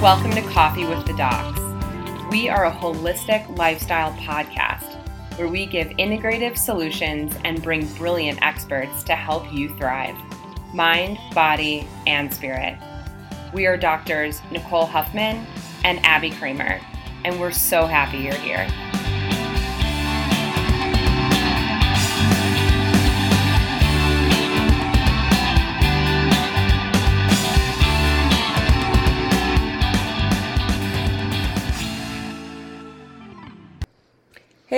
Welcome to Coffee with the Docs. We are a holistic lifestyle podcast where we give integrative solutions and bring brilliant experts to help you thrive mind, body, and spirit. We are doctors Nicole Huffman and Abby Kramer, and we're so happy you're here.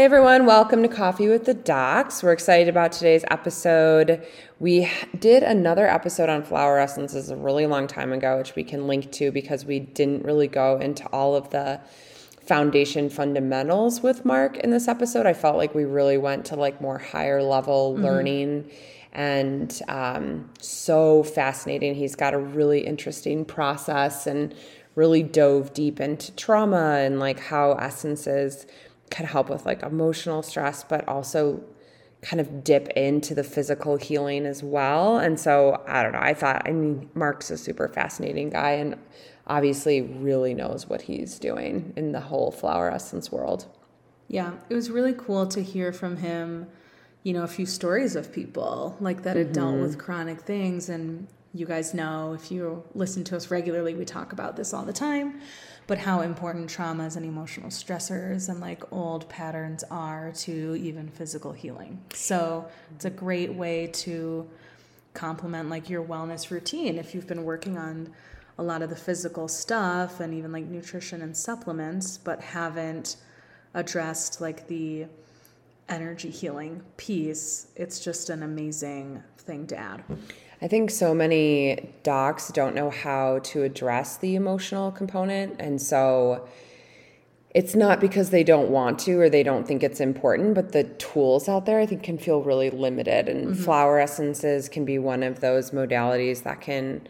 Hey everyone, welcome to Coffee with the Docs. We're excited about today's episode. We did another episode on flower essences a really long time ago, which we can link to because we didn't really go into all of the foundation fundamentals with Mark in this episode. I felt like we really went to like more higher level mm-hmm. learning and um, so fascinating. He's got a really interesting process and really dove deep into trauma and like how essences can help with like emotional stress, but also kind of dip into the physical healing as well. And so I don't know. I thought, I mean, Mark's a super fascinating guy and obviously really knows what he's doing in the whole flower essence world. Yeah, it was really cool to hear from him, you know, a few stories of people like that had mm-hmm. dealt with chronic things. And you guys know, if you listen to us regularly, we talk about this all the time but how important traumas and emotional stressors and like old patterns are to even physical healing. So it's a great way to complement like your wellness routine if you've been working on a lot of the physical stuff and even like nutrition and supplements but haven't addressed like the energy healing piece it's just an amazing thing to add I think so many docs don't know how to address the emotional component. And so it's not because they don't want to or they don't think it's important, but the tools out there I think can feel really limited. And mm-hmm. flower essences can be one of those modalities that can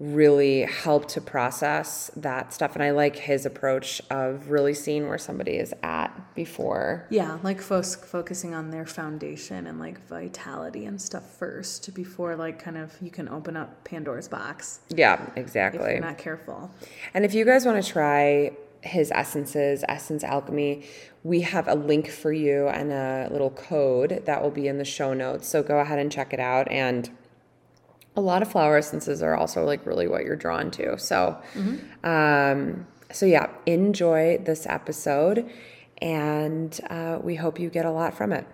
really help to process that stuff. And i like his approach of really seeing where somebody is at before. Yeah like fo- focusing on their foundation and like vitality and stuff first before like kind of you can open up pandora's box. Yeah exactly. If you're not careful. And if you guys want to try his essences essence alchemy we have a link for you and a little code that will be in the show notes. So go ahead and check it out and a lot of flower essences are also like really what you're drawn to. So, mm-hmm. um, so yeah, enjoy this episode, and uh, we hope you get a lot from it.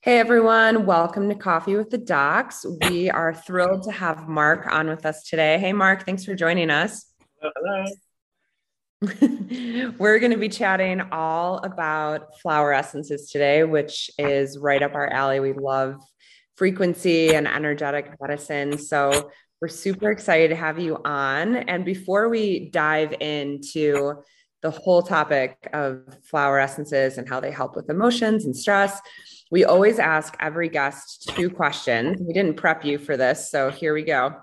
Hey everyone, welcome to Coffee with the Docs. We are thrilled to have Mark on with us today. Hey Mark, thanks for joining us. Hello. We're going to be chatting all about flower essences today, which is right up our alley. We love frequency and energetic medicine. So we're super excited to have you on. And before we dive into the whole topic of flower essences and how they help with emotions and stress, we always ask every guest two questions. We didn't prep you for this, so here we go.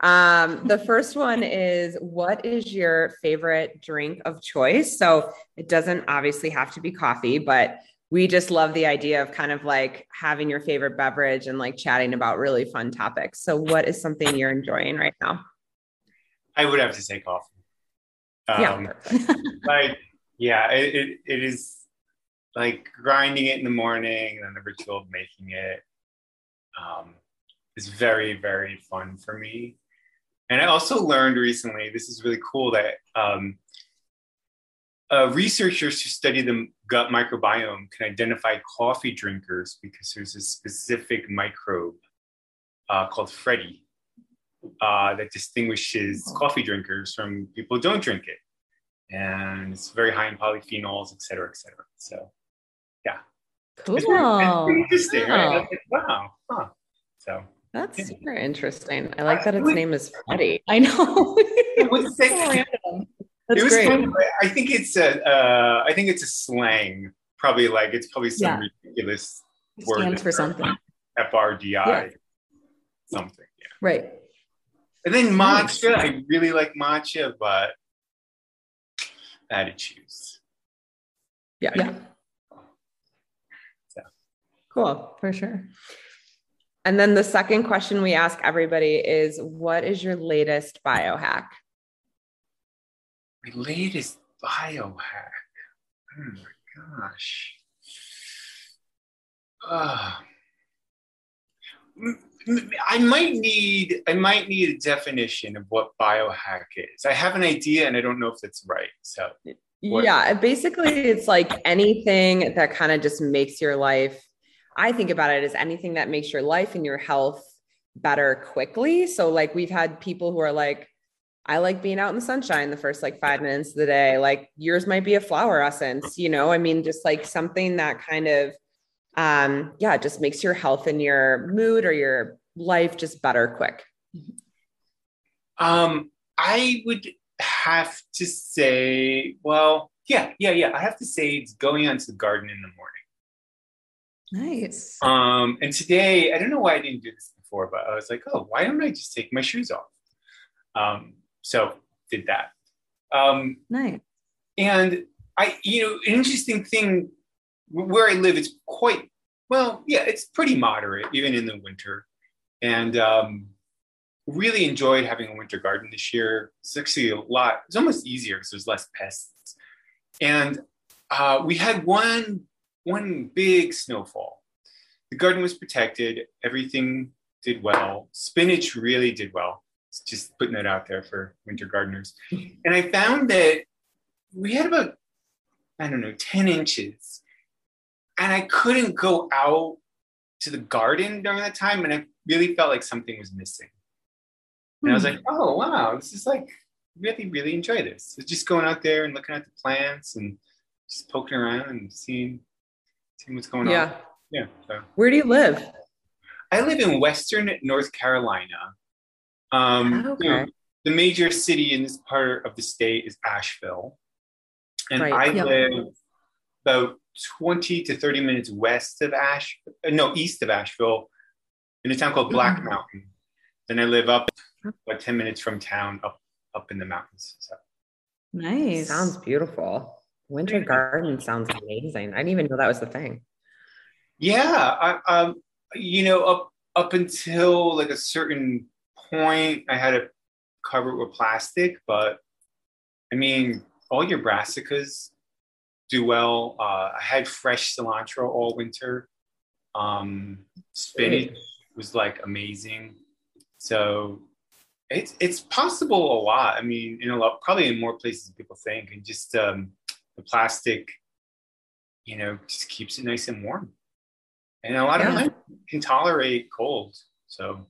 Um, the first one is what is your favorite drink of choice? So it doesn't obviously have to be coffee, but we just love the idea of kind of like having your favorite beverage and like chatting about really fun topics. So what is something you're enjoying right now? I would have to say coffee. Um, yeah, like yeah, it, it, it is like grinding it in the morning and then the ritual of making it um, is very very fun for me and I also learned recently, this is really cool, that um, uh, researchers who study the gut microbiome can identify coffee drinkers because there's a specific microbe uh, called Freddy uh, that distinguishes coffee drinkers from people who don't drink it. And it's very high in polyphenols, et cetera, et cetera. So, yeah. Cool. It's pretty, it's pretty interesting, wow. right? Like, wow. Huh. So, that's super interesting. I like that its name is Freddy. I know. it was so random. That's it was great. Fun. I think it's a. Uh, I think it's a slang. Probably like it's probably some yeah. ridiculous it word. Stands for something. FRDI. Yeah. Something. Yeah. Right. And then matcha. I really like matcha, but I had to choose. Yeah. Yeah. So. Cool. For sure. And then the second question we ask everybody is what is your latest biohack? My latest biohack. Oh my gosh. Uh, I might need I might need a definition of what biohack is. I have an idea and I don't know if it's right. So what? yeah, basically it's like anything that kind of just makes your life I think about it as anything that makes your life and your health better quickly. So like we've had people who are like I like being out in the sunshine the first like 5 minutes of the day. Like yours might be a flower essence, you know? I mean just like something that kind of um yeah just makes your health and your mood or your life just better quick um i would have to say well yeah yeah yeah i have to say it's going onto the garden in the morning nice. Um and today i don't know why i didn't do this before but i was like oh why don't i just take my shoes off? Um so did that. Um nice. and i you know an interesting thing where I live, it's quite well, yeah, it's pretty moderate even in the winter, and um, really enjoyed having a winter garden this year. It's actually a lot. It's almost easier because there's less pests, and uh, we had one one big snowfall. The garden was protected. Everything did well. Spinach really did well. It's just putting that out there for winter gardeners. And I found that we had about I don't know, 10 inches and I couldn't go out to the garden during that time, and I really felt like something was missing. And I was hmm. like, oh wow, this is like really, really enjoy this. Just going out there and looking at the plants and just poking around and seeing seeing what's going yeah. on. Yeah. So. Where do you live? I live in Western North Carolina. Um, okay. You know, the major city in this part of the state is Asheville, and right. I yep. live about 20 to 30 minutes west of Ash, uh, no, east of Asheville, in a town called Black mm-hmm. Mountain. Then I live up about 10 minutes from town, up up in the mountains. So. Nice. Sounds beautiful. Winter garden sounds amazing. I didn't even know that was the thing. Yeah, I, um, you know, up up until like a certain point, I had to cover it with plastic, but I mean, all your brassicas do well. Uh, I had fresh cilantro all winter. Um, spinach was like amazing. So it's it's possible a lot. I mean, in a lot, probably in more places than people think, and just um, the plastic, you know, just keeps it nice and warm. And a lot yeah. of them can tolerate cold. So,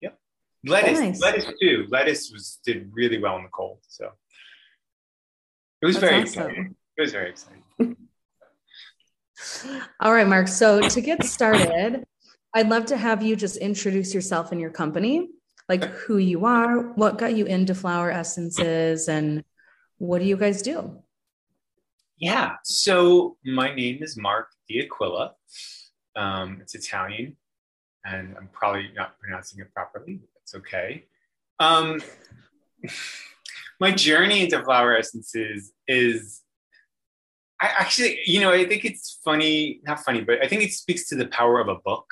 yep. Lettuce, nice. lettuce too. Lettuce was did really well in the cold. So it was That's very awesome. exciting. It was very exciting. All right, Mark. So to get started, I'd love to have you just introduce yourself and your company, like who you are, what got you into flower essences, and what do you guys do? Yeah. So my name is Mark D'Aquila. Um, it's Italian, and I'm probably not pronouncing it properly, but that's okay. Um, my journey into flower essences is I actually, you know, I think it's funny, not funny, but I think it speaks to the power of a book.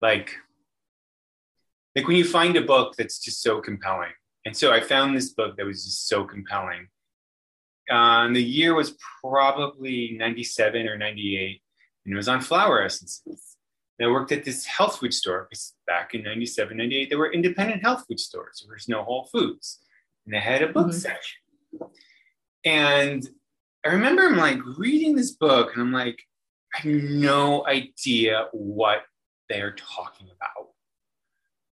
Like, like when you find a book that's just so compelling. And so I found this book that was just so compelling. Uh, and the year was probably 97 or 98, and it was on flower essences. And I worked at this health food store because back in 97, 98, there were independent health food stores. There was no Whole Foods. And they had a book mm-hmm. section. And I remember I'm like reading this book and I'm like, I have no idea what they're talking about.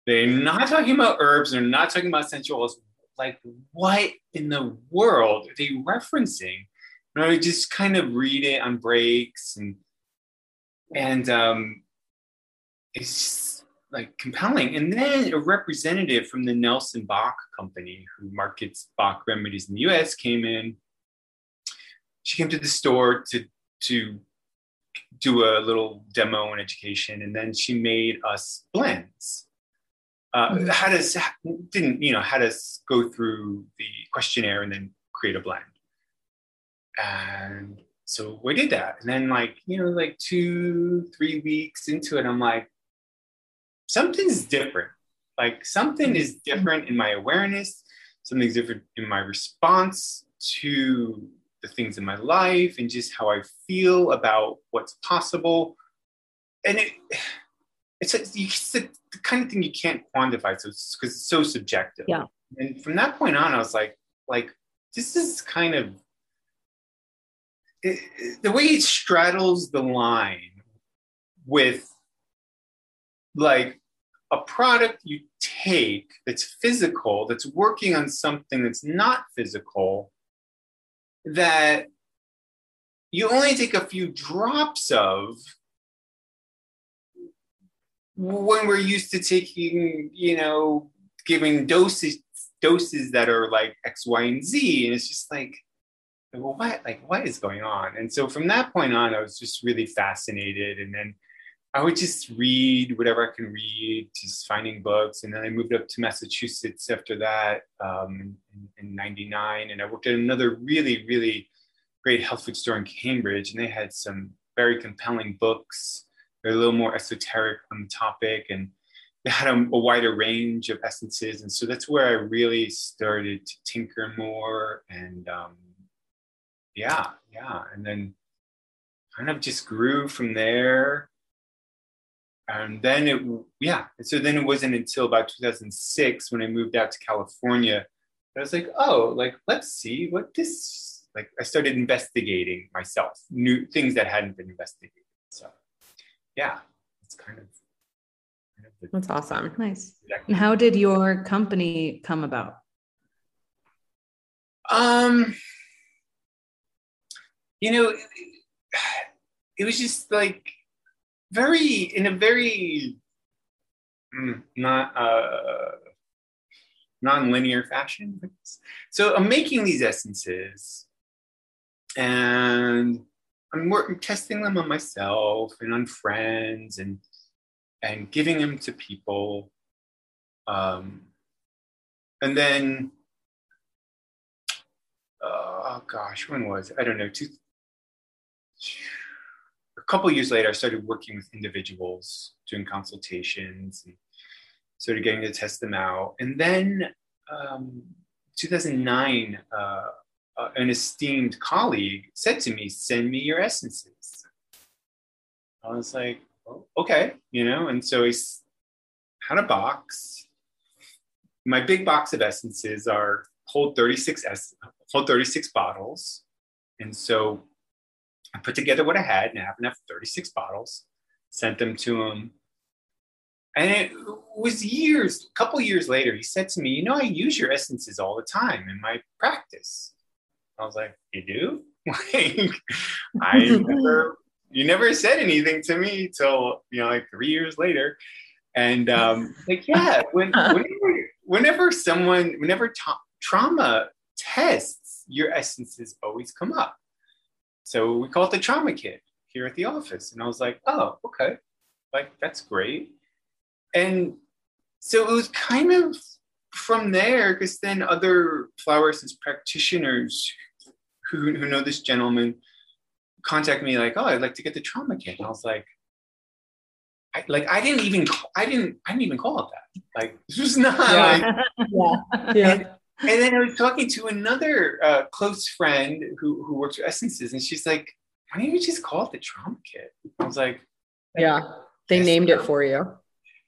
They're not talking about herbs, they're not talking about essential oils. Like, what in the world are they referencing? And I would just kind of read it on breaks and and um it's just like compelling. And then a representative from the Nelson Bach company who markets Bach remedies in the US came in she came to the store to to do a little demo and education, and then she made us blends. Uh, mm-hmm. Had us didn't you know had us go through the questionnaire and then create a blend, and so we did that. And then like you know like two three weeks into it, I'm like, something's different. Like something is different in my awareness, something's different in my response to the things in my life and just how I feel about what's possible. And it, it's, a, it's the kind of thing you can't quantify so because it's, it's so subjective. Yeah. And from that point on, I was like, like this is kind of it, it, the way it straddles the line with like a product you take that's physical, that's working on something that's not physical, that you only take a few drops of when we're used to taking, you know, giving doses doses that are like X, Y, and Z. And it's just like, well, what like what is going on? And so from that point on, I was just really fascinated. And then I would just read whatever I can read, just finding books. And then I moved up to Massachusetts after that um, in, in 99. And I worked at another really, really great health food store in Cambridge. And they had some very compelling books. They're a little more esoteric on the topic. And they had a, a wider range of essences. And so that's where I really started to tinker more. And um, yeah, yeah. And then kind of just grew from there and then it yeah so then it wasn't until about 2006 when i moved out to california that i was like oh like let's see what this like i started investigating myself new things that hadn't been investigated so yeah. It's kind of, kind of the, that's awesome. Nice. and how did your company come about? Um you know it, it was just like very in a very mm, not uh, non-linear fashion. So I'm making these essences, and I'm working testing them on myself and on friends, and and giving them to people. Um, and then, oh gosh, when was it? I don't know. Two, a couple years later, I started working with individuals, doing consultations, and started getting to test them out. And then, um, 2009, uh, uh, an esteemed colleague said to me, "Send me your essences." I was like, oh, "Okay," you know. And so he had a box. My big box of essences are hold 36 es- hold 36 bottles, and so I put together what I had and I happened to have 36 bottles, sent them to him. And it was years, a couple years later, he said to me, You know, I use your essences all the time in my practice. I was like, You do? like, I never, you never said anything to me till, you know, like three years later. And um, like, yeah, when, whenever, whenever someone, whenever ta- trauma tests, your essences always come up. So we call it the trauma kit here at the office. And I was like, oh, okay. Like, that's great. And so it was kind of from there, because then other flower essence practitioners who, who know this gentleman contact me like, oh, I'd like to get the trauma kit. And I was like, I, like I didn't even I didn't I didn't even call it that. Like this was not yeah. like yeah. yeah and then I was talking to another uh, close friend who, who works with essences, and she's like, "Why don't you just call it the trauma kit?" I was like, "Yeah, they named it for you."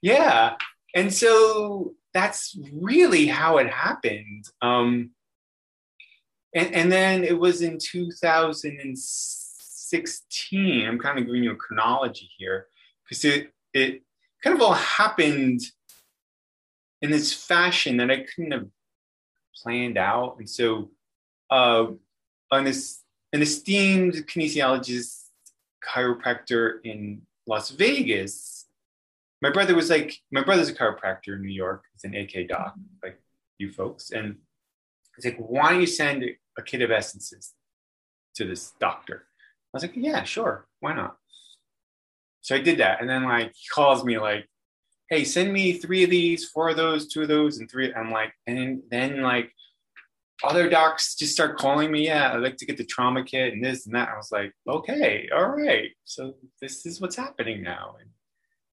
Yeah, and so that's really how it happened. Um, and, and then it was in 2016. I'm kind of giving you a chronology here because it it kind of all happened in this fashion that I couldn't have planned out. And so, uh, an, an esteemed kinesiologist, chiropractor in Las Vegas, my brother was like, my brother's a chiropractor in New York. He's an AK doc, like you folks. And he's like, why don't you send a kit of essences to this doctor? I was like, yeah, sure. Why not? So I did that. And then like he calls me like hey, send me three of these, four of those, two of those, and three. I'm like, and then like other docs just start calling me. Yeah, I'd like to get the trauma kit and this and that. I was like, okay, all right. So this is what's happening now. And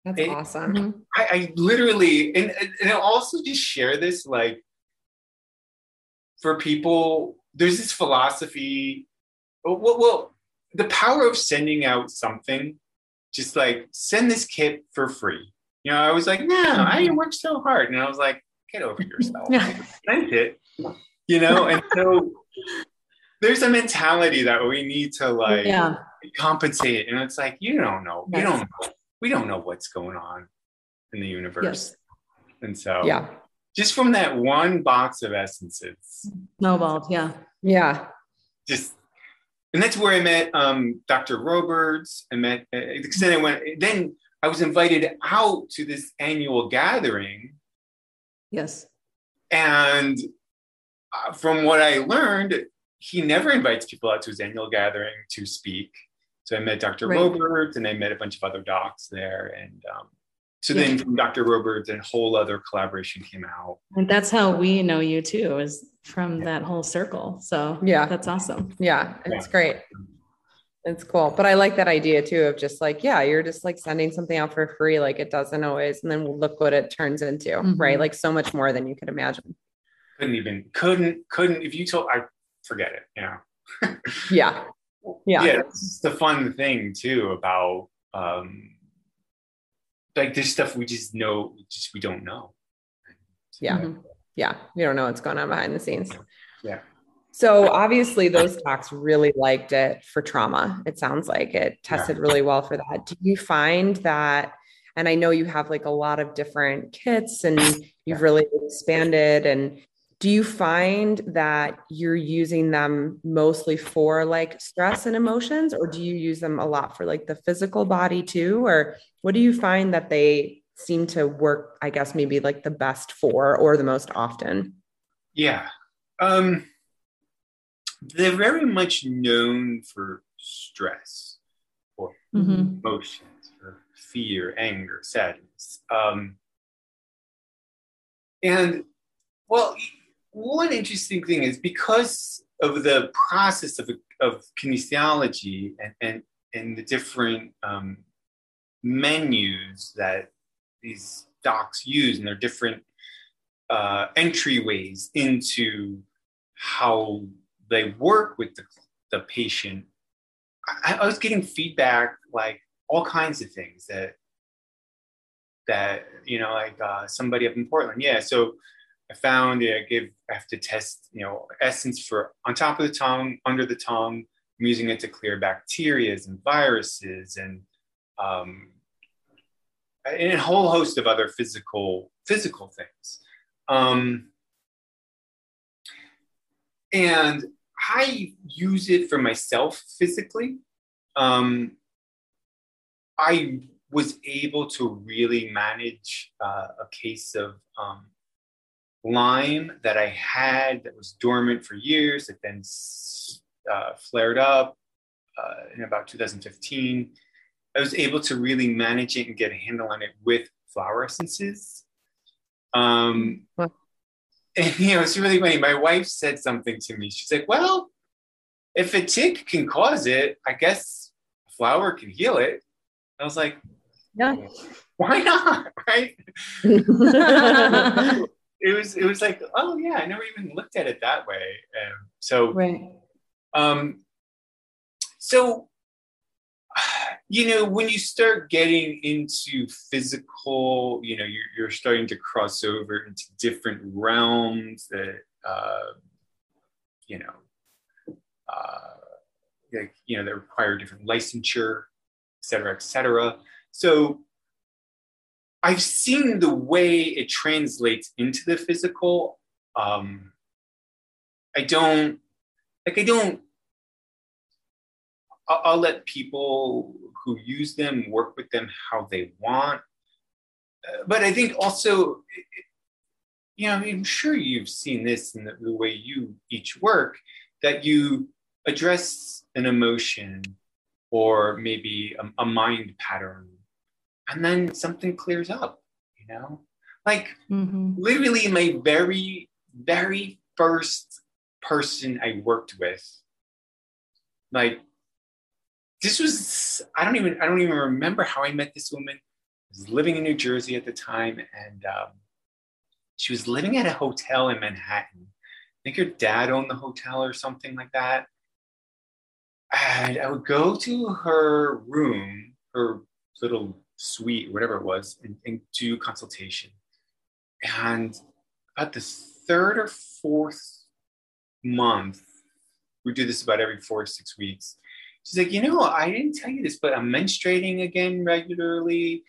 That's it, awesome. Mm-hmm. I, I literally, and, and I also just share this like for people, there's this philosophy. Well, well, the power of sending out something, just like send this kit for free. You know, I was like, no, I mm-hmm. worked so hard. And I was like, get over yourself. Send it. You know, and so there's a mentality that we need to like yeah. compensate. And it's like, you don't know. Yes. You don't know. We don't know what's going on in the universe. Yes. And so yeah. Just from that one box of essences. Snowballed, yeah. Yeah. Just and that's where I met um, Dr. Roberts. I met, uh, then I went, then I was invited out to this annual gathering. Yes. And uh, from what I learned, he never invites people out to his annual gathering to speak. So I met Dr. Right. Roberts and I met a bunch of other docs there. And um, so yeah. then from Dr. Roberts, a whole other collaboration came out. And that's how we know you too, is from yeah. that whole circle. So yeah, that's awesome. Yeah, it's yeah. great. It's cool. But I like that idea too of just like, yeah, you're just like sending something out for free. Like it doesn't always, and then we'll look what it turns into, mm-hmm. right? Like so much more than you could imagine. Couldn't even, couldn't, couldn't, if you told, I forget it, Yeah. yeah. Yeah. Yeah. It's the fun thing too about, um, like there's stuff we just know, just we don't know. Yeah. Mm-hmm. Yeah. We don't know what's going on behind the scenes. Yeah. So obviously those docs really liked it for trauma. It sounds like it tested yeah. really well for that. Do you find that and I know you have like a lot of different kits and you've really expanded and do you find that you're using them mostly for like stress and emotions or do you use them a lot for like the physical body too? Or what do you find that they seem to work i guess maybe like the best for or the most often? Yeah. Um they're very much known for stress or mm-hmm. emotions or fear anger sadness. Um and well one interesting thing is because of the process of, of kinesiology and, and, and the different um, menus that these docs use and their different uh, entryways into how they work with the, the patient, I, I was getting feedback like all kinds of things that that you know like uh, somebody up in Portland, yeah. So I found yeah, I give I have to test you know essence for on top of the tongue, under the tongue. I'm using it to clear bacteria and viruses and um, and a whole host of other physical physical things. Um, and I use it for myself physically. Um, I was able to really manage uh, a case of um, Lyme that I had that was dormant for years. It then uh, flared up uh, in about 2015. I was able to really manage it and get a handle on it with flower essences. Um, and you know, it's really funny. My wife said something to me. She's like, "Well, if a tick can cause it, I guess a flower can heal it." I was like, "Yeah, why not?" Right? it was it was like oh yeah i never even looked at it that way. Um, so right. um so you know when you start getting into physical you know you're, you're starting to cross over into different realms that uh, you know uh, like you know that require different licensure et cetera et cetera. So I've seen the way it translates into the physical. Um, I don't like. I don't. I'll, I'll, let people who use them work with them how they want. Uh, but I think also, you know, I'm sure you've seen this in the, the way you each work that you address an emotion or maybe a, a mind pattern and then something clears up, you know? Like mm-hmm. literally my very, very first person I worked with, like this was I don't even I don't even remember how I met this woman. was living in New Jersey at the time, and um, she was living at a hotel in Manhattan. I think her dad owned the hotel or something like that. And I would go to her room, her little suite, whatever it was, and, and do consultation. And about the third or fourth month, we do this about every four to six weeks. She's like, you know, I didn't tell you this, but I'm menstruating again regularly.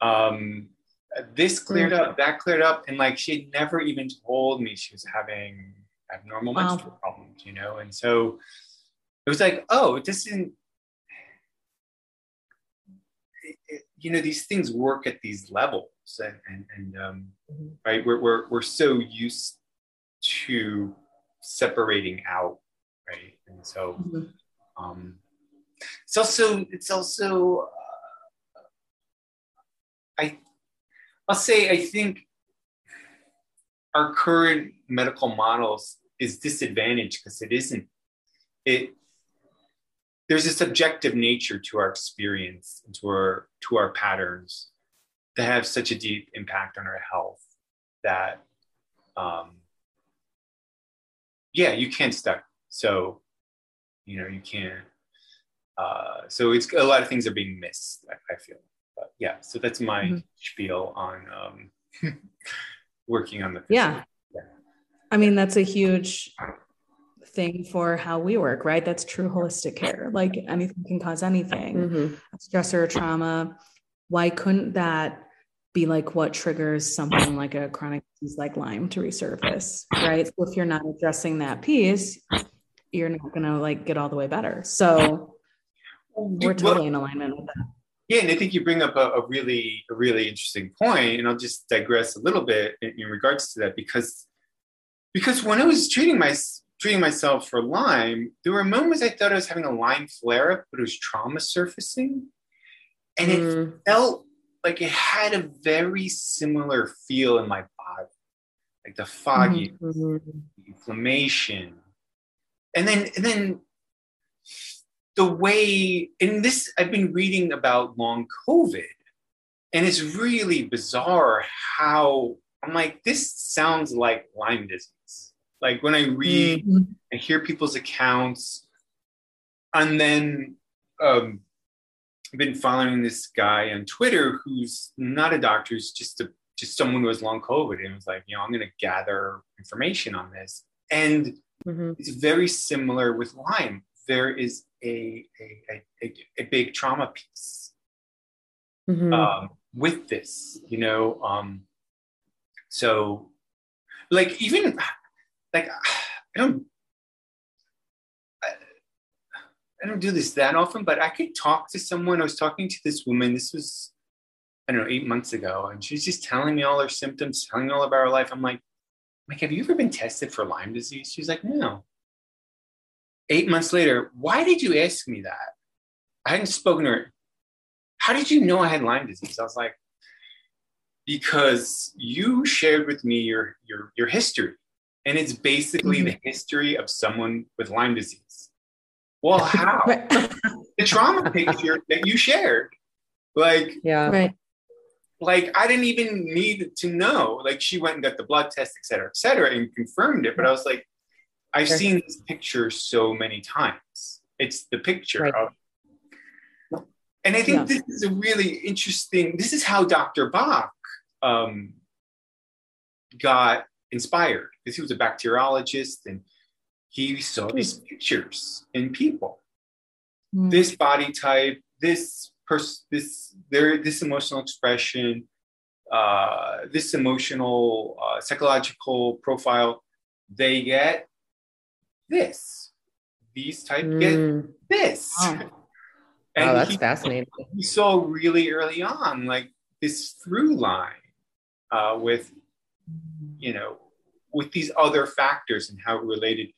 Um, this cleared up, that cleared up, and like she had never even told me she was having abnormal wow. menstrual problems, you know. And so it was like, oh, this isn't. You know, these things work at these levels, and and, and um, mm-hmm. right, we're, we're we're so used to separating out, right, and so. Mm-hmm. Um, it's also it's also uh, I I'll say I think our current medical models is disadvantaged because it isn't it there's a subjective nature to our experience and to our to our patterns that have such a deep impact on our health that um, yeah you can't stuck so you know you can't uh, so it's a lot of things are being missed. I, I feel, but yeah. So that's my mm-hmm. spiel on um, working on the. Yeah. yeah. I mean, that's a huge thing for how we work, right? That's true holistic care. Like anything can cause anything, mm-hmm. stress or trauma. Why couldn't that be like what triggers something like a chronic disease like Lyme to resurface, right? So if you're not addressing that piece, you're not going to like get all the way better. So we're totally well, in alignment with that. Yeah, and I think you bring up a, a, really, a really interesting point, and I'll just digress a little bit in, in, regards to that because, because when I was treating my treating myself for Lyme, there were moments I thought I was having a Lyme flare up, but it was trauma surfacing, and it mm. felt like it had a very similar feel in my body, like the foggy, mm-hmm. inflammation, and then and then the way in this i've been reading about long covid and it's really bizarre how i'm like this sounds like lyme disease like when i read mm-hmm. and hear people's accounts and then um, i've been following this guy on twitter who's not a doctor who's just a just someone who has long covid and was like you know i'm going to gather information on this and mm-hmm. it's very similar with lyme there is a, a, a, a big trauma piece mm-hmm. um, with this, you know. Um, so, like, even like, I don't. I, I don't do this that often, but I could talk to someone. I was talking to this woman. This was, I don't know, eight months ago, and she's just telling me all her symptoms, telling me all about her life. I'm like, like, have you ever been tested for Lyme disease? She's like, no eight months later, why did you ask me that? I hadn't spoken to her. How did you know I had Lyme disease? I was like, because you shared with me your your your history. And it's basically mm-hmm. the history of someone with Lyme disease. Well, how? the trauma picture that you shared. Like, yeah. Right. Like I didn't even need to know. Like she went and got the blood test, et cetera, et cetera, and confirmed it. But I was like, I've sure. seen this picture so many times. It's the picture right. of, and I think yeah. this is a really interesting. This is how Dr. Bach um, got inspired because he was a bacteriologist and he saw these pictures in people. Mm. This body type, this person, this their this emotional expression, uh, this emotional uh, psychological profile, they get this. These type mm. get this. Oh. And oh, that's he, fascinating. We saw really early on, like this through line uh, with, you know, with these other factors and how it related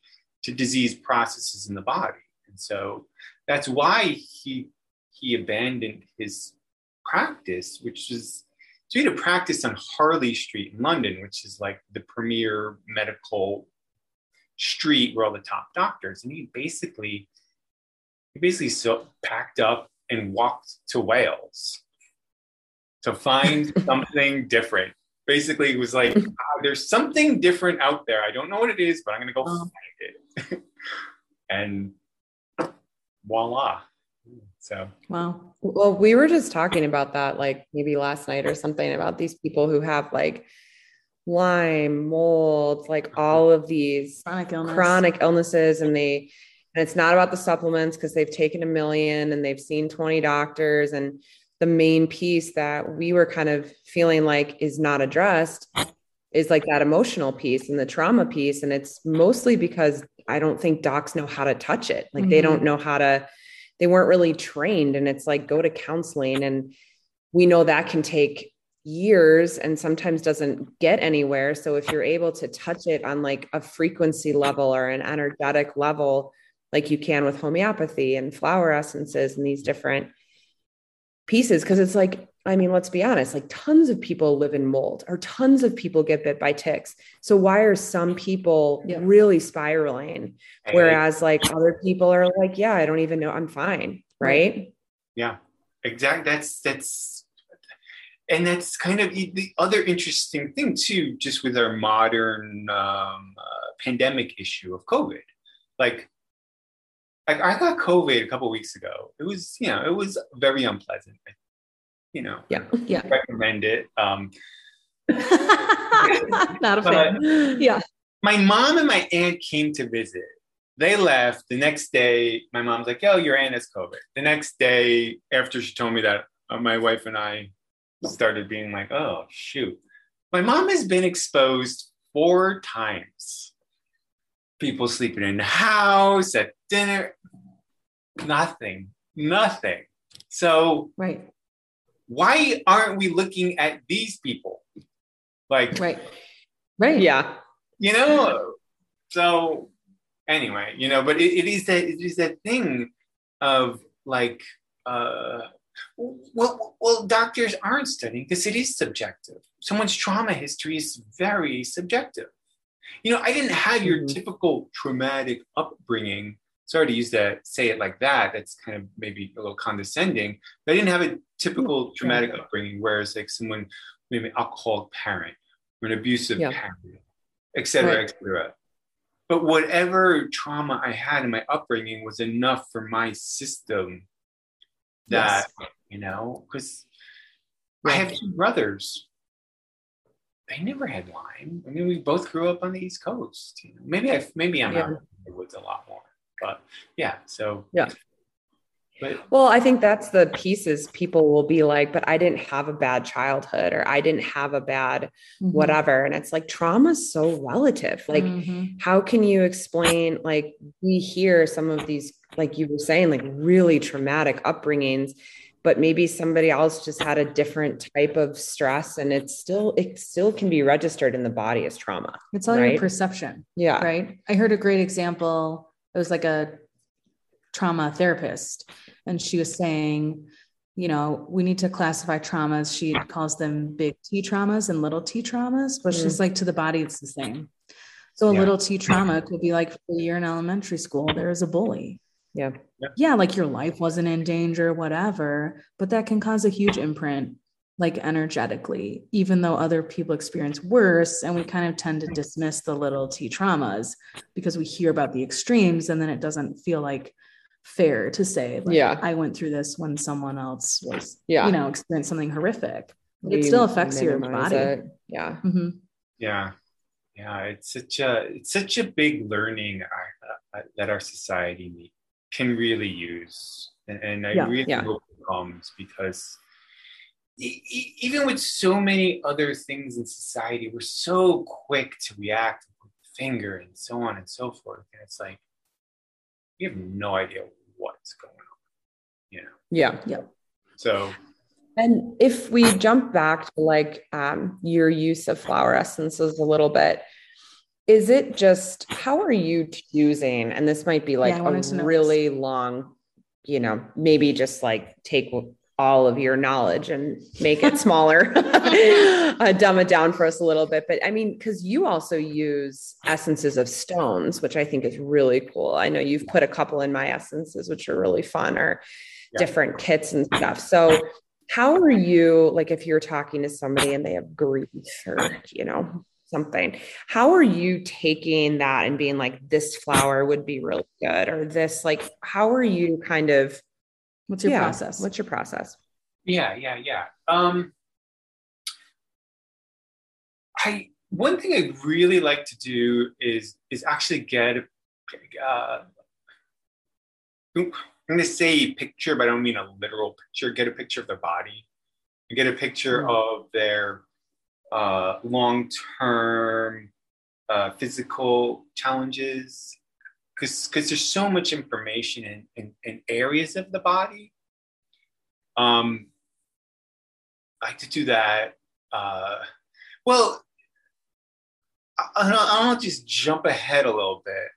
to disease processes in the body. And so that's why he he abandoned his practice, which is so he had a practice on Harley Street in London, which is like the premier medical street where all the top doctors, and he basically he basically so packed up and walked to Wales to find something different. Basically, it was like, oh, there's something different out there. I don't know what it is, but I'm going to go oh. find it. and voila. So, wow. Well, we were just talking about that like maybe last night or something about these people who have like Lyme, mold, like all of these chronic, illness. chronic illnesses. And they, and it's not about the supplements because they've taken a million and they've seen 20 doctors. And the main piece that we were kind of feeling like is not addressed is like that emotional piece and the trauma piece. And it's mostly because I don't think docs know how to touch it. Like mm-hmm. they don't know how to, they weren't really trained. And it's like go to counseling. And we know that can take years and sometimes doesn't get anywhere. So if you're able to touch it on like a frequency level or an energetic level, like you can with homeopathy and flower essences and these different pieces, because it's like, I mean, let's be honest, like tons of people live in mold or tons of people get bit by ticks. So why are some people yeah. really spiraling? Whereas like other people are like, yeah, I don't even know. I'm fine. Right. Yeah, exactly. That's, that's, and that's kind of the other interesting thing too, just with our modern um, uh, pandemic issue of COVID. Like, like I got COVID a couple weeks ago. It was, you know, it was very unpleasant. You know, yeah, yeah, recommend it. Um, Not a fan. Yeah. My mom and my aunt came to visit. They left. The next day, my mom's like, "Yo, your aunt has COVID." The next day, after she told me that, uh, my wife and I started being like, oh, shoot. My mom has been exposed four times. People sleeping in the house, at dinner, nothing, nothing. So, right. Why aren't we looking at these people? Like, right, right, yeah, you know. So, anyway, you know, but it, it is that it is that thing of like uh well, well, doctors aren't studying because it is subjective. Someone's trauma history is very subjective. You know, I didn't have your mm-hmm. typical traumatic upbringing. Sorry to use that, say it like that. That's kind of maybe a little condescending. But I didn't have a typical mm-hmm. traumatic upbringing, whereas like someone, maybe an alcoholic parent or an abusive yeah. parent, et cetera, right. et cetera. But whatever trauma I had in my upbringing was enough for my system that yes. you know because I have two brothers. They never had Lyme. I mean, we both grew up on the East Coast. You know? Maybe I maybe I'm yeah. out in the woods a lot more, but yeah. So yeah. But, well, I think that's the pieces people will be like, but I didn't have a bad childhood or I didn't have a bad mm-hmm. whatever. And it's like trauma is so relative. Like, mm-hmm. how can you explain? Like, we hear some of these like you were saying, like really traumatic upbringings, but maybe somebody else just had a different type of stress and it's still, it still can be registered in the body as trauma. It's all right? your perception. Yeah. Right. I heard a great example. It was like a trauma therapist, and she was saying, you know, we need to classify traumas. She calls them big T traumas and little T traumas, but mm. she's like to the body, it's the same. So a yeah. little T trauma could be like for a year in elementary school, there is a bully. Yeah. Yeah. Like your life wasn't in danger, whatever, but that can cause a huge imprint, like energetically, even though other people experience worse. And we kind of tend to dismiss the little t traumas because we hear about the extremes and then it doesn't feel like fair to say, like, yeah, I went through this when someone else was, yeah, you know, experienced something horrific. We it still affects your body. It. Yeah. Mm-hmm. Yeah. Yeah. It's such a, it's such a big learning that our society needs can really use. And, and I yeah, really yeah. hope it comes because e- even with so many other things in society, we're so quick to react with the finger and so on and so forth. And it's like, we have no idea what's going on, you know? Yeah. Yeah. So, and if we jump back to like um, your use of flower essences a little bit, is it just how are you choosing? And this might be like yeah, a really long you know maybe just like take all of your knowledge and make it smaller uh, dumb it down for us a little bit. But i mean because you also use essences of stones which i think is really cool. I know you've put a couple in my essences which are really fun or yeah. different kits and stuff. So how are you like if you're talking to somebody and they have grief or you know something. How are you taking that and being like this flower would be really good or this like how are you kind of what's your yeah, process? what's your process? Yeah yeah yeah. Um i one thing i really like to do is is actually get uh, i'm going to say picture but i don't mean a literal picture. Get a picture of their body. And get a picture mm. of their uh, long term uh, physical challenges because there's so much information in, in, in, areas of the body. Um, I like to do that. Uh, well, I, I don't, I don't just jump ahead a little bit.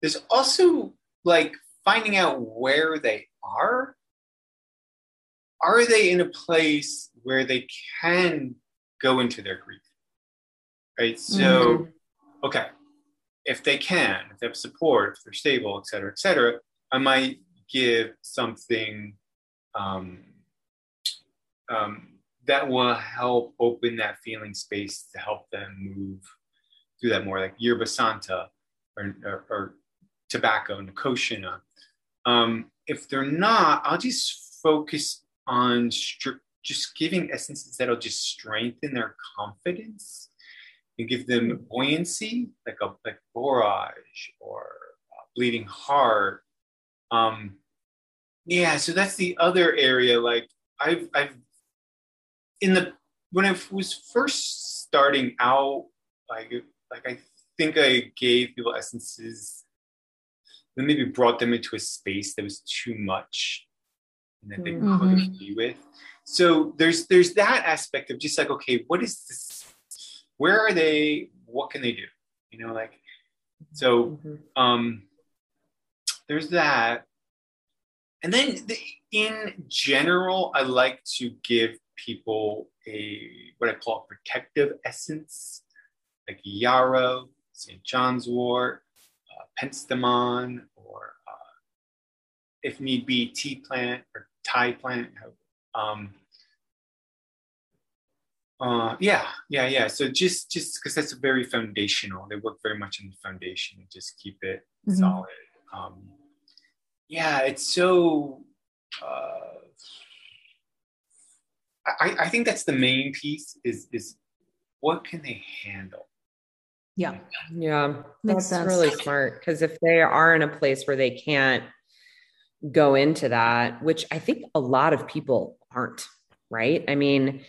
There's also like finding out where they are. Are they in a place where they can go into their grief. Right. So, mm-hmm. okay, if they can, if they have support, if they're stable, et cetera, et cetera, I might give something um, um, that will help open that feeling space to help them move through that more, like yerba santa or, or, or tobacco, nicotiana. Um, if they're not, I'll just focus on stri- just giving essences that'll just strengthen their confidence and give them buoyancy, like a like borage or bleeding heart. Um, yeah, so that's the other area. Like I've I've in the when I was first starting out, like like I think I gave people essences, then maybe brought them into a space that was too much and that they mm-hmm. couldn't be with so there's there's that aspect of just like okay what is this? Where are they? What can they do? You know like so mm-hmm. um there's that. And then the, in general i like to give people a what i call a protective essence like yarrow st john's wort uh, penstemon or uh, if need be tea plant or ti plant um, uh, yeah, yeah, yeah. So just just because that's very foundational, they work very much on the foundation and just keep it mm-hmm. solid. Um, yeah, it's so. Uh, I, I think that's the main piece is is what can they handle. Yeah, yeah, that's really smart because if they are in a place where they can't go into that, which I think a lot of people aren't, right? I mean,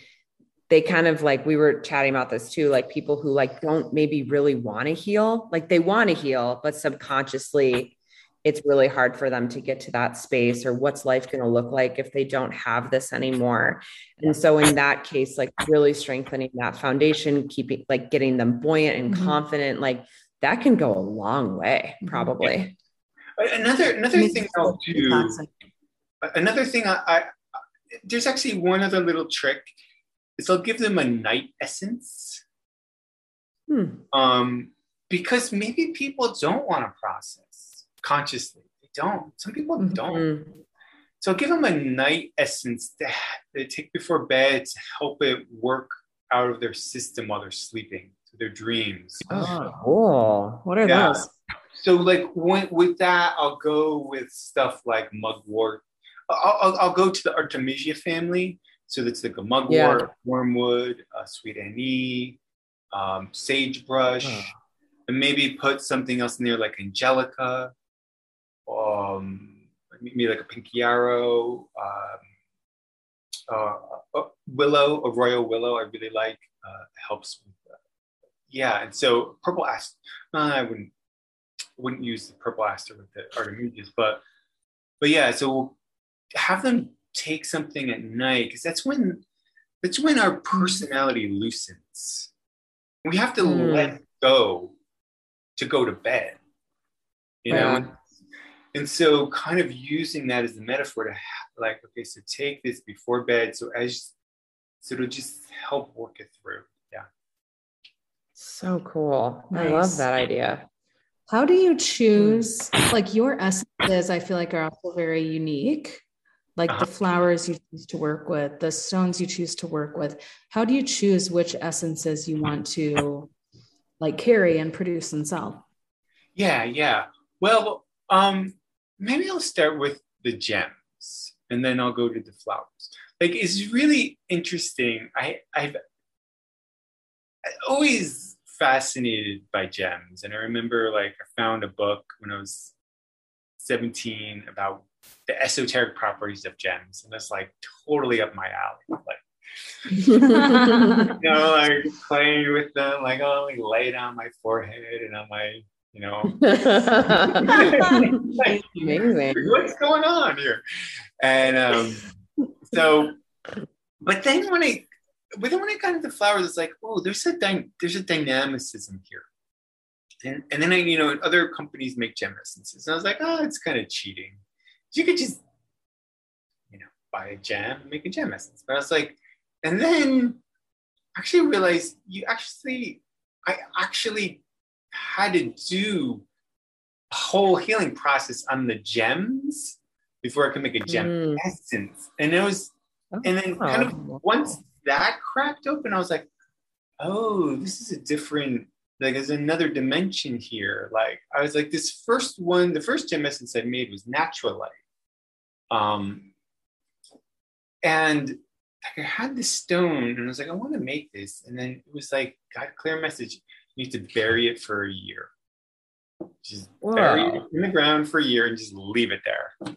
they kind of like we were chatting about this too, like people who like don't maybe really want to heal, like they want to heal, but subconsciously it's really hard for them to get to that space or what's life going to look like if they don't have this anymore. And so in that case, like really strengthening that foundation, keeping like getting them buoyant and mm-hmm. confident, like that can go a long way, mm-hmm. probably. Another another thing I'll do. Another thing I, I there's actually one other little trick is I'll give them a night essence. Hmm. Um, because maybe people don't want to process consciously. They don't. Some people mm-hmm. don't. So I'll give them a night essence that they take before bed to help it work out of their system while they're sleeping, to their dreams. Oh, cool. What are yeah. those? So like when, with that, I'll go with stuff like mugwort I'll, I'll, I'll, go to the Artemisia family. So that's the mugwort, yeah. wormwood, uh, sweet Annie, um, sagebrush, and maybe put something else in there like angelica, um, maybe like a pink yarrow, um, uh, uh, willow, a royal willow. I really like uh, helps with. Uh, yeah, and so purple aster. I wouldn't wouldn't use the purple aster with the artemisias, but but yeah. So have them take something at night because that's when that's when our personality loosens. We have to mm. let go to go to bed. You know? And so kind of using that as a metaphor to like, okay, so take this before bed. So as so it'll just help work it through. Yeah. So cool. Nice. I love that idea. How do you choose like your essences? I feel like are also very unique. Like uh-huh. the flowers you choose to work with, the stones you choose to work with. How do you choose which essences you want to like carry and produce and sell? Yeah, yeah. Well, um, maybe I'll start with the gems and then I'll go to the flowers. Like it's really interesting. I I've always fascinated by gems. And I remember like I found a book when I was 17 about the esoteric properties of gems. And it's like totally up my alley. Like you know, like playing with them, like oh, like lay it on my forehead and on my, you know, like, amazing. What's going on here? And um, so, but then when I, but then when I got into flowers, it's like, oh, there's a dy- there's a dynamicism here. And, and then I, you know, other companies make gem essences, and I was like, oh, it's kind of cheating. You could just, you know, buy a gem and make a gem essence. But I was like, and then actually realized you actually, I actually had to do a whole healing process on the gems before I could make a gem mm. essence. And it was, oh. and then kind of once that cracked open, I was like, oh, this is a different, like there's another dimension here. Like I was like, this first one, the first gem essence I made was natural light. Um, and like I had this stone and I was like, I want to make this. And then it was like, got a clear message. You need to bury it for a year. Just Whoa. bury it in the ground for a year and just leave it there.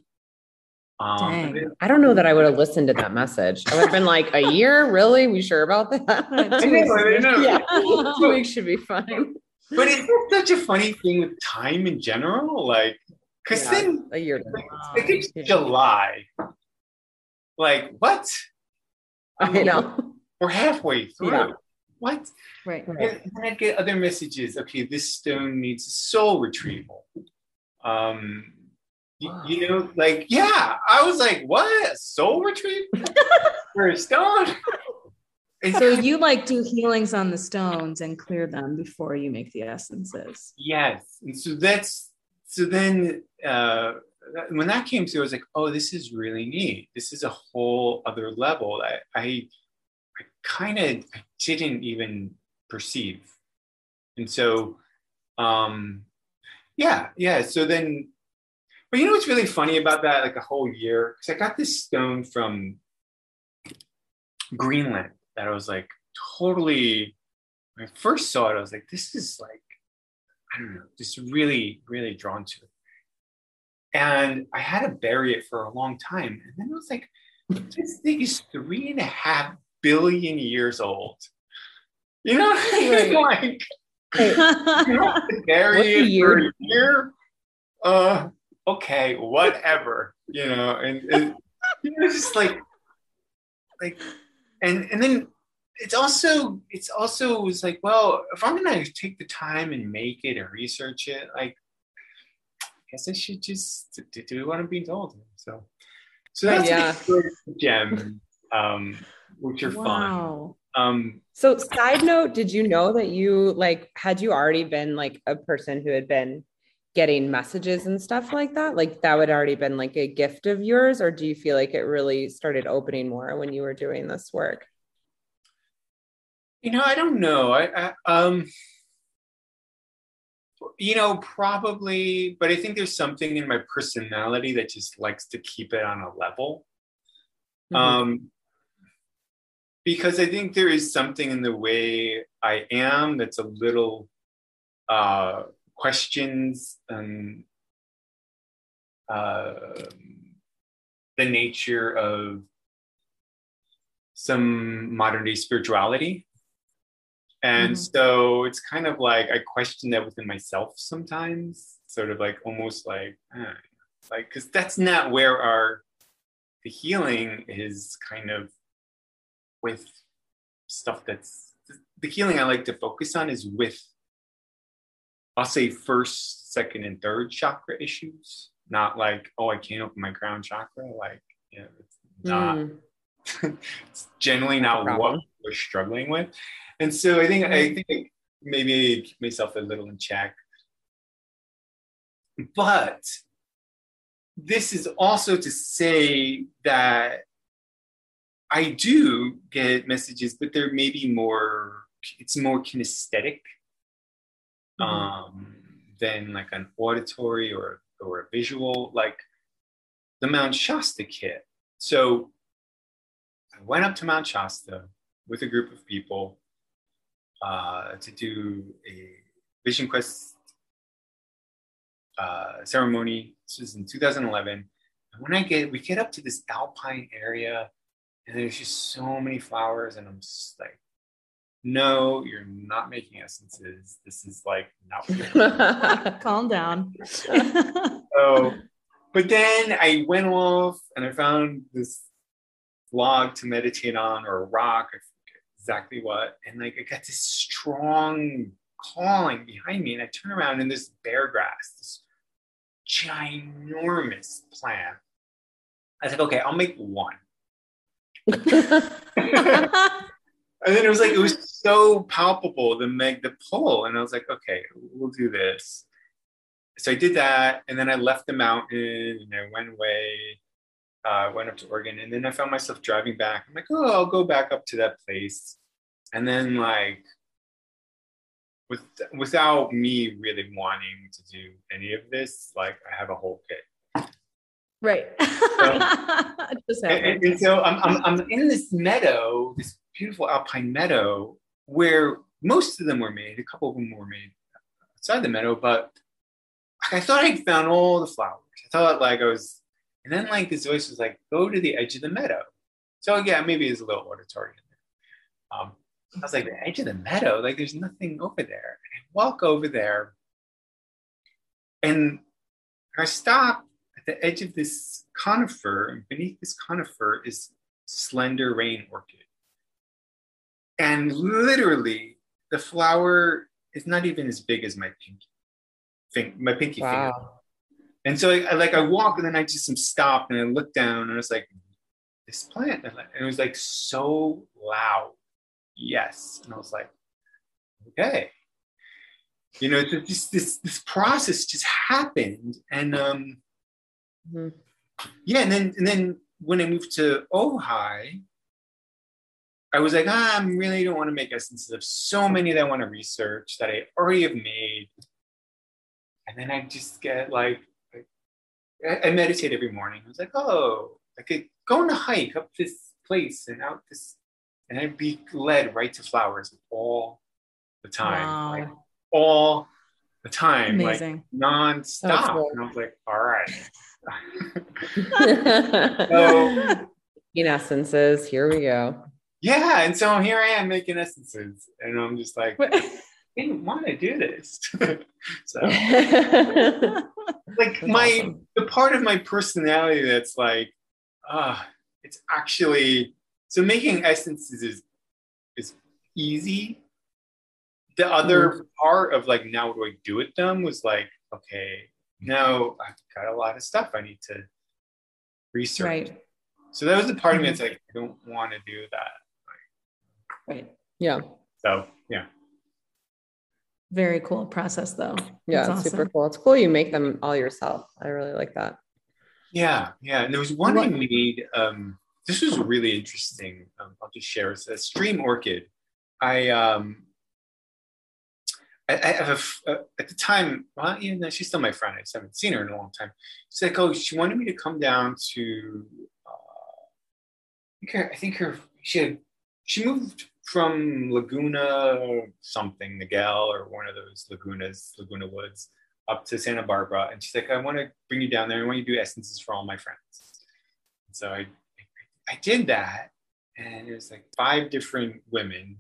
Um, Dang. I don't know that I would have listened to that message. I would have been like, a year? Really? We sure about that? Two weeks. Yeah. Two weeks should be fine. But it's such a funny thing with time in general. Like, because yeah, then a year. Like, it's yeah. July. Like, what? I know. We're halfway through. Yeah. What? Right. right. And then I get other messages. Okay, this stone needs soul retrieval. Um, you, you, know, like, yeah, I was like, what? Soul retrieval for a stone? so you like do healings on the stones and clear them before you make the essences. Yes. And so that's, so then uh, when that came through, I was like, oh, this is really neat. This is a whole other level that I, I kind of didn't even perceive. And so, um, yeah, yeah. So then, but you know what's really funny about that? Like a whole year, because I got this stone from Greenland that I was like totally. When I first saw it, I was like, this is like, I don't know, just really, really drawn to it. And I had to bury it for a long time. And then I was like, this thing is three and a half billion years old. You know, like you know, bury it year? for a year. Uh, okay, whatever. You know, and, and you know, just like, like, and and then it's also it's also was like, well, if I'm gonna take the time and make it and research it, like I guess I should just do what I'm being told. So, so that's yeah. gem, um, which are wow. fun. Um, so side note, did you know that you like had you already been like a person who had been getting messages and stuff like that? Like that would already been like a gift of yours, or do you feel like it really started opening more when you were doing this work? You know, I don't know. I, I um you know, probably, but I think there's something in my personality that just likes to keep it on a level. Mm-hmm. Um, because I think there is something in the way I am that's a little uh, questions and uh, the nature of some modern day spirituality. And mm-hmm. so it's kind of like I question that within myself sometimes, sort of like almost like, like, because that's not where our the healing is kind of with stuff that's the healing I like to focus on is with, I'll say, first, second, and third chakra issues, not like, oh, I can't open my crown chakra. Like, you know, it's not, mm. it's generally not what we're struggling with. And so I think I mm-hmm. think maybe I keep myself a little in check. But this is also to say that I do get messages, but they're maybe more, it's more kinesthetic mm-hmm. um, than like an auditory or, or a visual, like the Mount Shasta kit. So I went up to Mount Shasta with a group of people uh, to do a Vision Quest uh, ceremony. This was in 2011. And when I get, we get up to this alpine area, and there's just so many flowers, and I'm just like, no, you're not making essences. This is like not. Calm down. so, but then I went off and I found this log to meditate on or a rock. I exactly what. And like I got this strong calling behind me, and I turn around and this bear grass, this ginormous plant. I was like, okay, I'll make one. and then it was like it was so palpable the meg the pull, and I was like, okay, we'll do this. So I did that, and then I left the mountain and I went away. Uh, went up to Oregon, and then I found myself driving back. I'm like, oh, I'll go back up to that place, and then like with without me really wanting to do any of this, like I have a whole kit. Right. So, and, and, so I'm, I'm, I'm in this meadow, this beautiful alpine meadow, where most of them were made. A couple of them were made outside the meadow, but I thought I'd found all the flowers. I thought like I was, and then like this voice was like, go to the edge of the meadow. So yeah, maybe it's a little auditory in there. Um, I was like, the edge of the meadow, like there's nothing over there. And I walk over there and I stop at the edge of this conifer, and beneath this conifer is slender rein orchid. And literally, the flower is not even as big as my pinky, my pinky wow. finger. And so I, I, like I walk and then I just am stopped and I look down and I was like, this plant, and it was like so loud yes. And I was like, okay. You know, this this this process just happened, and um, mm-hmm. yeah, and then and then when I moved to Ojai, I was like, ah, I really don't want to make essences of so many that I want to research that I already have made, and then I just get like, I, I meditate every morning. I was like, oh, I could go on a hike up this place and out this and I'd be led right to flowers all the time, wow. like all the time, Amazing. like nonstop. Cool. And I was like, all right. so, in essences, here we go. Yeah, and so here I am making essences, and I'm just like, I didn't want to do this. so, like my awesome. the part of my personality that's like, ah, uh, it's actually so making essences is is easy. The other mm-hmm. part of like now what do I do with them was like, okay, now I've got a lot of stuff I need to research. Right. So that was the part mm-hmm. of me that's like, I don't want to do that. right. Yeah. So yeah. Very cool process though. Yeah, it's awesome. super cool. It's cool you make them all yourself. I really like that. Yeah, yeah. And there was one what? I made um this was really interesting. Um, I'll just share. It's a stream orchid. I um, I, I have a, uh, at the time. Well, even though she's still my friend, I just haven't seen her in a long time. She's like, oh, she wanted me to come down to. Uh, I think her. I think her. She had. She moved from Laguna something, Niguel, or one of those Lagunas, Laguna Woods, up to Santa Barbara, and she's like, I want to bring you down there. I want you to do essences for all my friends. And so I I did that, and it was like five different women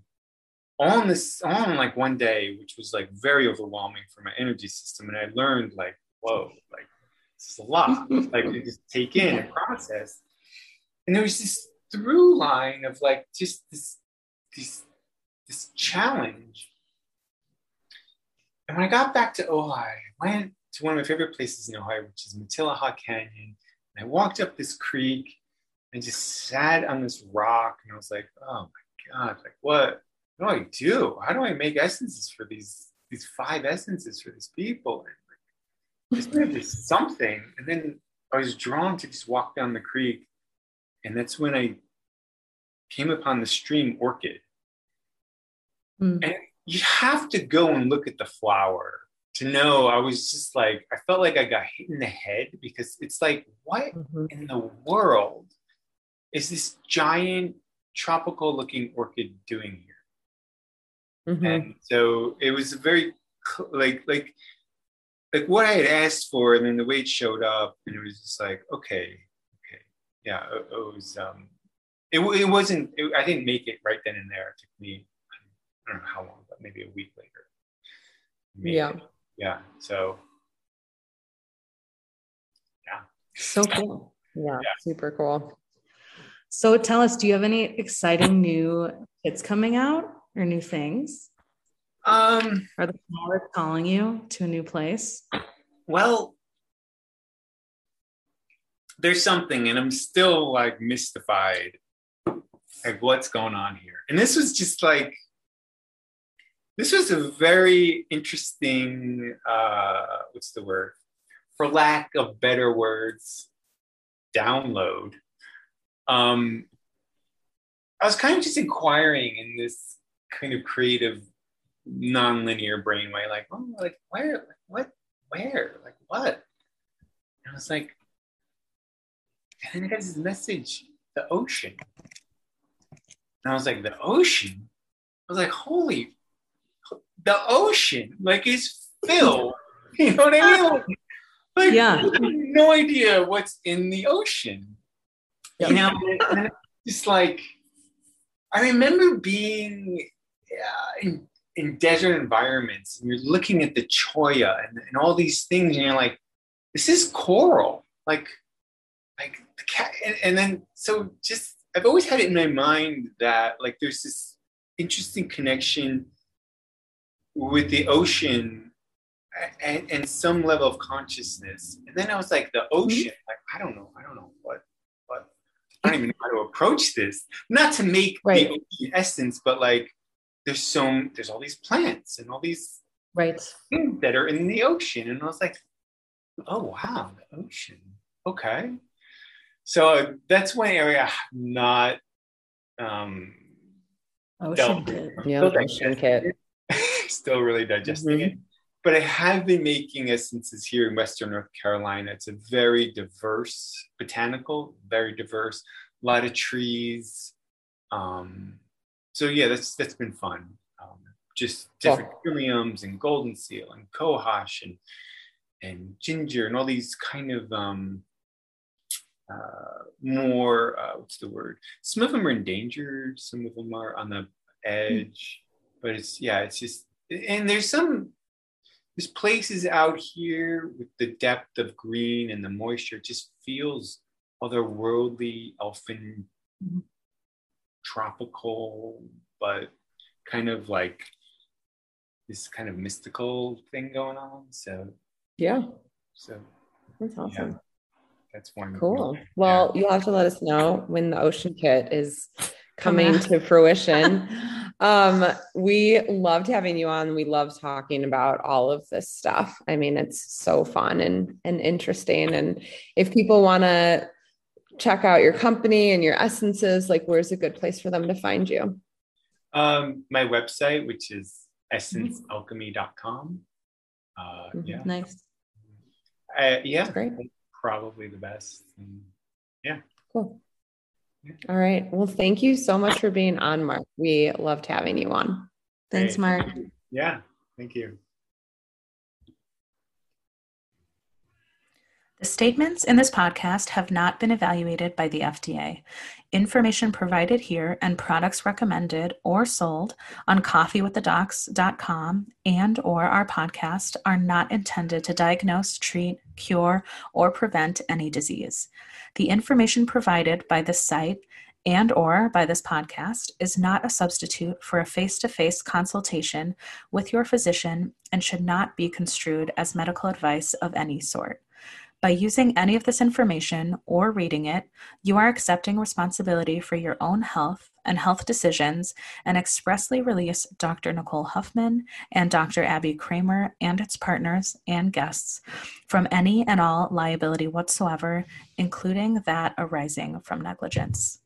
on this on like one day, which was like very overwhelming for my energy system. And I learned like, whoa, like this is a lot, like to just take in and process. And there was this through line of like just this this this challenge. And when I got back to Ojai, I went to one of my favorite places in Ojai, which is Matilija Canyon. And I walked up this creek and just sat on this rock and I was like, oh my God, like what, what do I do? How do I make essences for these these five essences for these people? And like, something. And then I was drawn to just walk down the creek, and that's when I came upon the stream orchid. Mm. And you have to go and look at the flower to know I was just like, I felt like I got hit in the head because it's like, what mm-hmm. in the world is this giant tropical looking orchid doing here? Mm-hmm. And so it was very like, like, like what I had asked for, and then the way it showed up, and it was just like, okay, okay, yeah, it, it was, um, it, it wasn't, it, I didn't make it right then and there. It took me, I don't know how long, but maybe a week later. Maybe. Yeah. yeah so. Yeah. So cool. Yeah, yeah, super cool. So tell us do you have any exciting new kits coming out or new things? Um. Are the flowers calling you to a new place? Well there's something and i'm still like mystified like what's going on here and this was just like this was a very interesting, uh, what's the word? For lack of better words, download. Um, I was kind of just inquiring in this kind of creative, non-linear brain way, like, oh, like where, what, where, like what? And I was like, and then I got this message, the ocean. And I was like, the ocean? I was like, holy the ocean like is filled. you know what I mean? Like, yeah. no idea what's in the ocean. You know, just like I remember being uh, in, in desert environments and you're looking at the cholla and, and all these things and you're like, this is coral. Like, like the cat, and, and then so just I've always had it in my mind that like there's this interesting connection with the ocean and, and, some level of consciousness. And then I was like, the mm-hmm. ocean, like, I don't know, I don't know what, what, I don't even know how to approach this. Not to make right. the ocean essence, but like, there's so, there's all these plants and all these right things that are in the ocean. And I was like, oh, wow, the ocean. Okay. So that's one area I'm not, um, Ocean kit. Yeah, ocean kit still really digesting mm-hmm. it. But I have been making essences here in Western North Carolina. It's a very diverse botanical, very diverse, a lot of trees. Um, so yeah, that's that's been fun. Um, just different oh. and golden seal and cohosh and and ginger and all these kind of um, uh, more uh, what's the word? Some of them are endangered. Some of them are on the hmm. edge. Mm. But it's yeah, it's just and there's some there's places out here with the depth of green and the moisture it just feels otherworldly elfin tropical but kind of like this kind of mystical thing going on so yeah so that's awesome yeah, that's one cool well yeah. you'll have to let us know when the ocean kit is coming to fruition Um, we loved having you on. We love talking about all of this stuff. I mean, it's so fun and and interesting. And if people want to check out your company and your essences, like where's a good place for them to find you? Um, my website, which is essencealchemy.com. Uh, mm-hmm. yeah. Nice. Uh, yeah. That's great. Probably the best. And yeah. Cool. All right. Well, thank you so much for being on, Mark. We loved having you on. Thanks, Mark. Yeah. Thank you. The statements in this podcast have not been evaluated by the FDA. Information provided here and products recommended or sold on coffeewiththedocs.com and or our podcast are not intended to diagnose, treat, cure, or prevent any disease. The information provided by this site and or by this podcast is not a substitute for a face-to-face consultation with your physician and should not be construed as medical advice of any sort. By using any of this information or reading it, you are accepting responsibility for your own health and health decisions and expressly release Dr. Nicole Huffman and Dr. Abby Kramer and its partners and guests from any and all liability whatsoever, including that arising from negligence.